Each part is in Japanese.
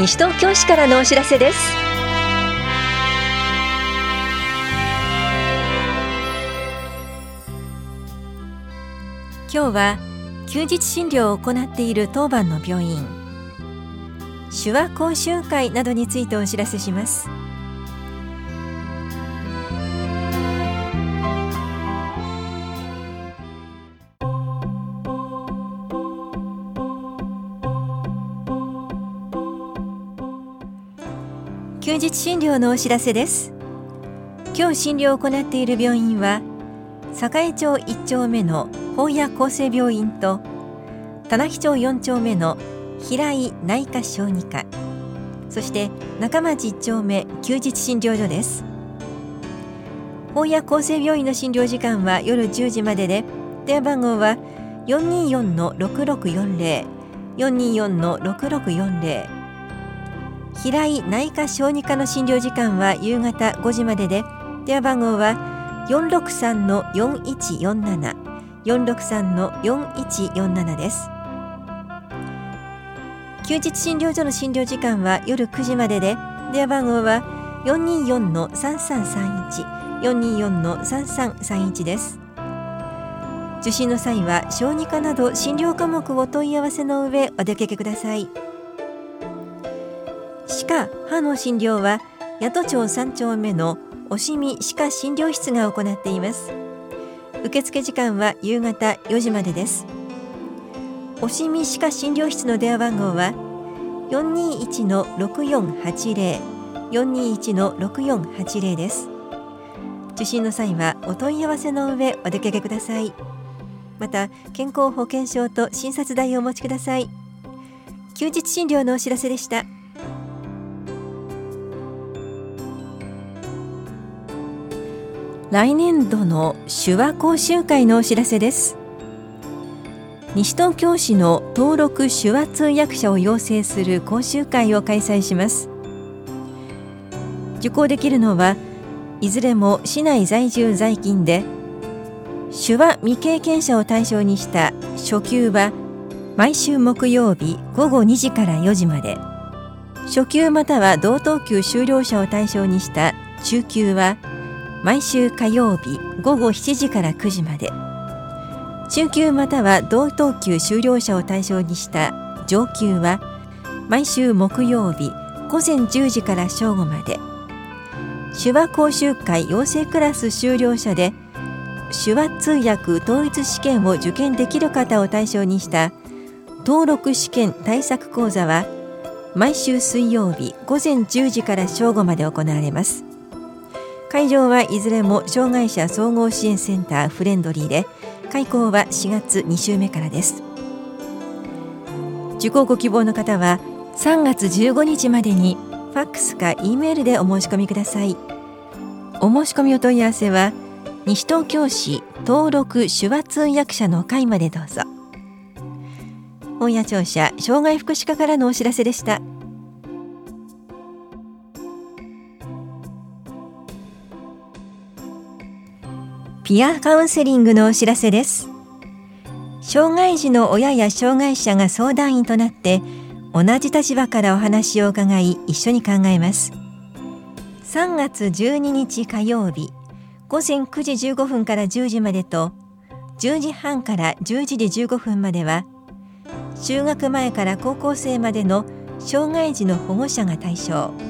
西東京市からのお知らせです。今日は休日診療を行っている当番の病院手話講習会などについてお知らせします。休日診療のお知らせです。今日診療を行っている病院は栄町1丁目の本屋厚生病院と棚木町4丁目の平井内科小児科そして中町1丁目休日診療所です。本屋厚生病院の診療時間は夜10時までで電話番号は424-6640 424-6640平井内科小児科の診療時間は夕方5時までで電話番号は463-4147 463-4147です。休日診療所の診療時間は夜9時までで電話番号は424-3331 424-3331です。受診の際は小児科など診療科目をお問い合わせの上お出かけください。歯科歯の診療は八戸町3丁目のおしみ歯科診療室が行っています。受付時間は夕方4時までです。おしみ歯科診療室の電話番号は421-6480 421-6480です。受診の際はお問い合わせの上お出かけください。また健康保険証と診察代をお持ちください。休日診療のお知らせでした。来年度の手話講習会のお知らせです。西東京市の登録手話通訳者を養成する講習会を開催します。受講できるのはいずれも市内在住在勤で手話未経験者を対象にした初級は毎週木曜日午後2時から4時まで。初級または同等級修了者を対象にした中級は毎週火曜日午後7時から9時まで。中級または同等級修了者を対象にした上級は毎週木曜日午前10時から正午まで。手話講習会養成クラス修了者で手話通訳統一試験を受験できる方を対象にした登録試験対策講座は毎週水曜日午前10時から正午まで行われます。会場はいずれも障害者総合支援センターフレンドリーで開校は4月2週目からです。受講ご希望の方は3月15日までにファックスか E メールでお申し込みください。お申し込みお問い合わせは西東京市登録手話通訳者の会までどうぞ。本屋庁舎障害福祉課からのお知らせでした。ピアカウンセリングのお知らせです。障害児の親や障害者が相談員となって同じ立場からお話を伺い一緒に考えます。3月12日火曜日午前9時15分から10時までと10時半から11時15分までは就学前から高校生までの障害児の保護者が対象。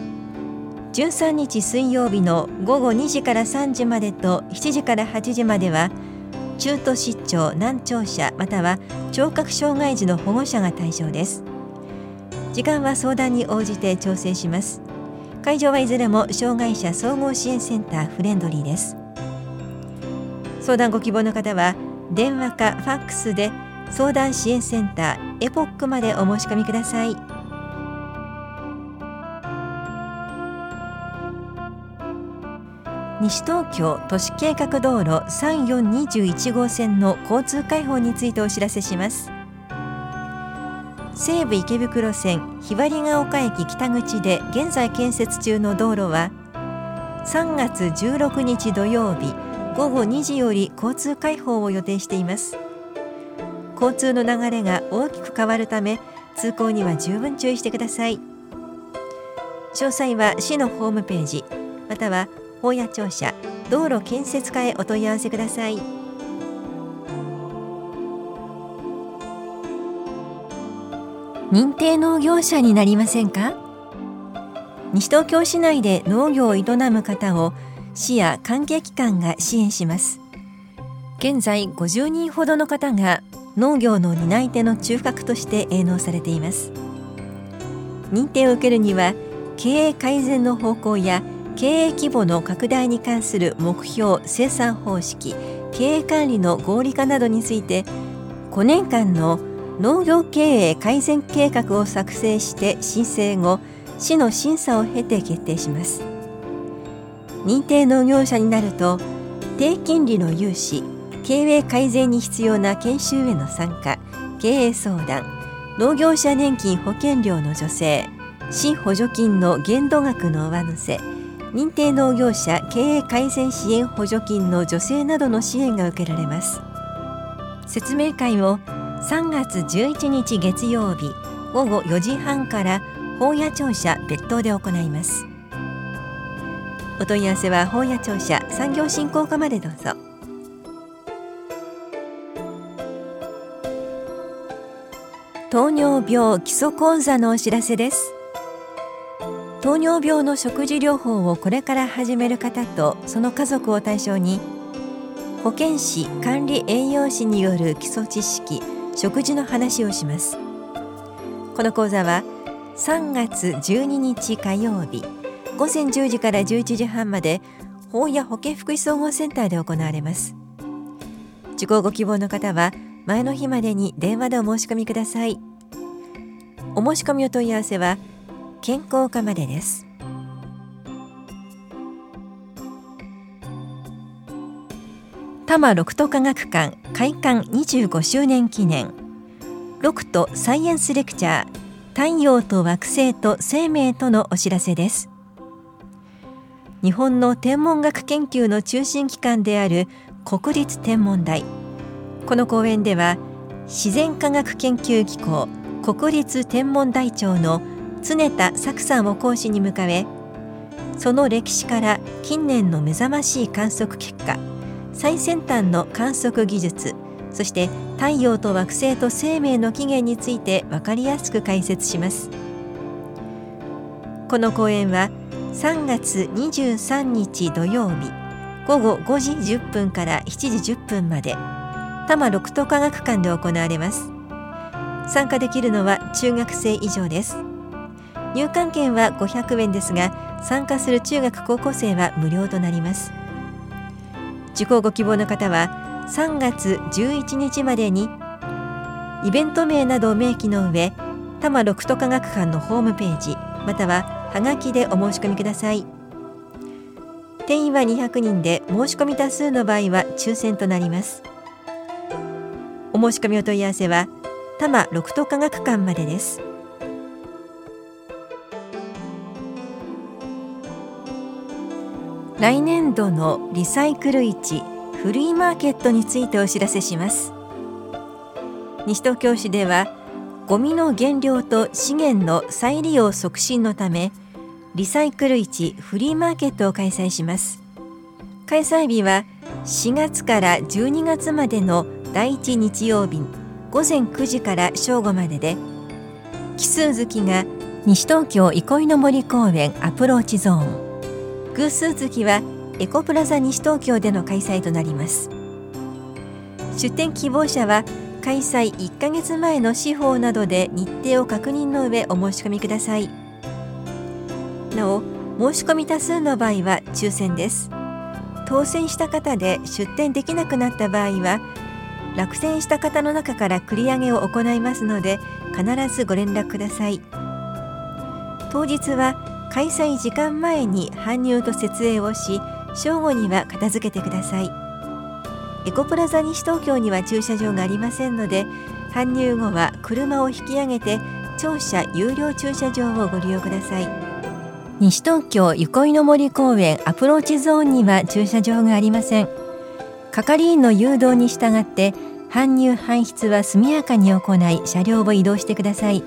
13日水曜日の午後2時から3時までと7時から8時までは中途失調難聴者または聴覚障害児の保護者が対象です。時間は相談に応じて調整します。会場はいずれも障害者総合支援センターフレンドリーです。相談ご希望の方は電話かファックスで相談支援センターエポックまでお申し込みください。西東京都市計画道路3421号線の交通開放についてお知らせします。西武池袋線ひばりが丘駅北口で現在建設中の道路は3月16日土曜日午後2時より交通開放を予定しています。交通の流れが大きく変わるため通行には十分注意してください。詳細は市のホームページまたは法屋庁舎道路建設課へお問い合わせください。認定農業者になりませんか？西東京市内で農業を営む方を市や関係機関が支援します。現在50人ほどの方が農業の担い手の中核として営農されています。認定を受けるには経営改善の方向や経営規模の拡大に関する目標生産方式経営管理の合理化などについて5年間の農業経営改善計画を作成して申請後市の審査を経て決定します。認定農業者になると低金利の融資経営改善に必要な研修への参加経営相談農業者年金保険料の助成市補助金の限度額の上乗せ認定農業者経営改善支援補助金の助成などの支援が受けられます。説明会を3月11日月曜日午後4時半から本屋庁舎別当で行います。お問い合わせは本屋庁舎産業振興課までどうぞ。糖尿病基礎講座のお知らせです。糖尿病の食事療法をこれから始める方とその家族を対象に保健師管理栄養士による基礎知識食事の話をします。この講座は3月12日火曜日午前10時から11時半まで法や保健福祉総合センターで行われます。受講ご希望の方は前の日までに電話でお申し込みください。お申し込みお問い合わせは健康課までです。多摩六都科学館開館25周年記念。六都サイエンスレクチャー太陽と惑星と生命とのお知らせです。日本の天文学研究の中心機関である国立天文台。この講演では自然科学研究機構国立天文台長の常田作さんを講師に迎えその歴史から近年の目覚ましい観測結果最先端の観測技術そして太陽と惑星と生命の起源について分かりやすく解説します。この講演は3月23日土曜日午後5時10分から7時10分まで多摩六都科学館で行われます。参加できるのは中学生以上です。入館券は500円ですが参加する中学高校生は無料となります。受講ご希望の方は3月11日までにイベント名などを明記の上多摩六都科学館のホームページまたははがきでお申し込みください。定員は200人で申し込み多数の場合は抽選となります。お申し込みお問い合わせは多摩六都科学館までです。来年度のリサイクル市フリーマーケットについてお知らせします。西東京市ではゴミの原料と資源の再利用促進のためリサイクル市フリーマーケットを開催します。開催日は4月から12月までの第1日曜日午前9時から正午までで奇数月が西東京憩いの森公園アプローチゾーン。偶数月はエコプラザ西東京での開催となります。出店希望者は開催1ヶ月前の司法などで日程を確認の上お申し込みください。なお申し込み多数の場合は抽選です。当選した方で出店できなくなった場合は落選した方の中から繰り上げを行いますので必ずご連絡ください。当日は開催時間前に搬入と設営をし正午には片付けてください。エコプラザ西東京には駐車場がありませんので搬入後は車を引き上げて庁舎有料駐車場をご利用ください。西東京憩いの森公園アプローチゾーンには駐車場がありません。係員の誘導に従って搬入搬出は速やかに行い車両を移動してください。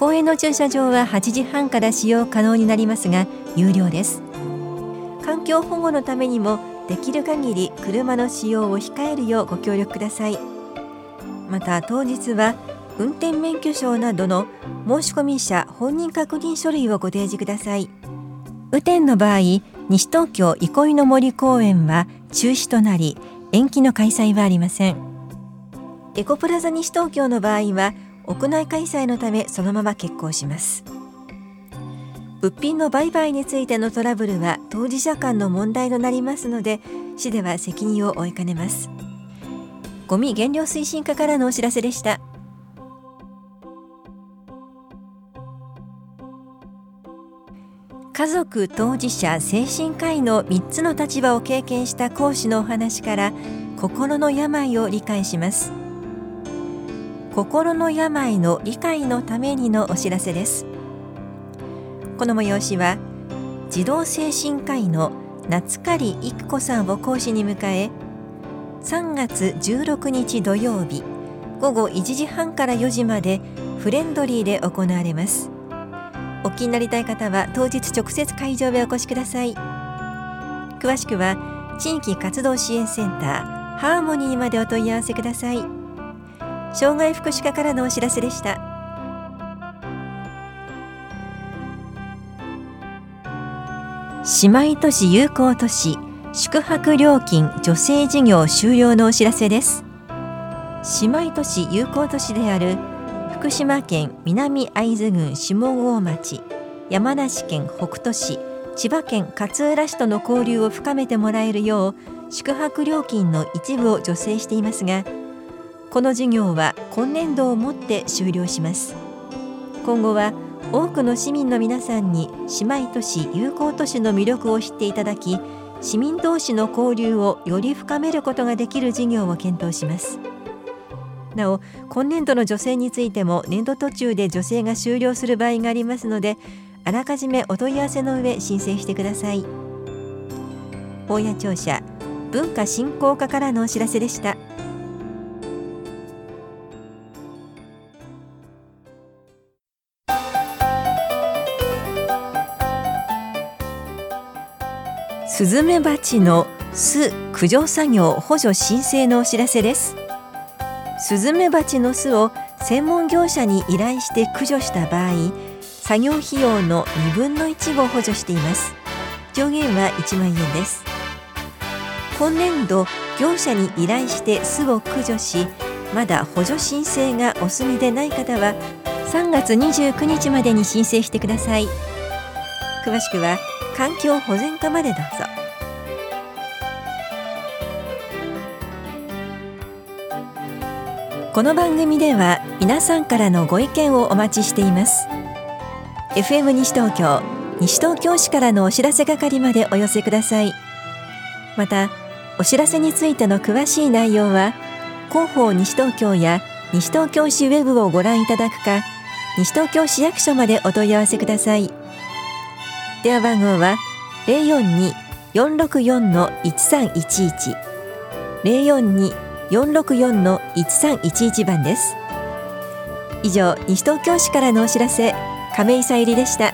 公園の駐車場は8時半から使用可能になりますが有料です。環境保護のためにもできる限り車の使用を控えるようご協力ください。また当日は運転免許証などの申込者本人確認書類をご提示ください。雨天の場合西東京憩いの森公園は中止となり延期の開催はありません。エコプラザ西東京の場合は屋内開催のためそのまま決行します。物品の売買についてのトラブルは当事者間の問題となりますので市では責任を負いかねます。ゴミ減量推進課からのお知らせでした。家族当事者精神科医の3つの立場を経験した講師のお話から心の病を理解します。心の病の理解のためにのお知らせです。この催しは児童精神科医の夏狩育子さんを講師に迎え3月16日土曜日午後1時半から4時までフレンドリーで行われます。お気になりたい方は当日直接会場へお越しください。詳しくは地域活動支援センターハーモニーまでお問い合わせください。障害福祉課からのお知らせでした。姉妹都市友好都市宿泊料金助成事業終了のお知らせです。姉妹都市友好都市である福島県南会津郡下郷町山梨県北杜市千葉県勝浦市との交流を深めてもらえるよう宿泊料金の一部を助成していますがこの事業は今年度をもって終了します。今後は多くの市民の皆さんに姉妹都市友好都市の魅力を知っていただき市民同士の交流をより深めることができる事業を検討します。なお今年度の助成についても年度途中で助成が終了する場合がありますのであらかじめお問い合わせの上申請してください。大谷庁舎文化振興課からのお知らせでした。スズメバチの巣駆除作業補助申請のお知らせです。スズメバチの巣を専門業者に依頼して駆除した場合作業費用の2分の1を補助しています。上限は1万円です。今年度業者に依頼して巣を駆除しまだ補助申請がお済みでない方は3月29日までに申請してください。詳しくは環境保全課までどうぞ。この番組では皆さんからのご意見をお待ちしています。FM 西東京西東京市からのお知らせ係までお寄せください。またお知らせについての詳しい内容は広報西東京や西東京市ウェブをご覧いただくか西東京市役所までお問い合わせください。電話番号は042-464-1311 042-464-1311番です以上西東京市からのお知らせ亀井さゆりでした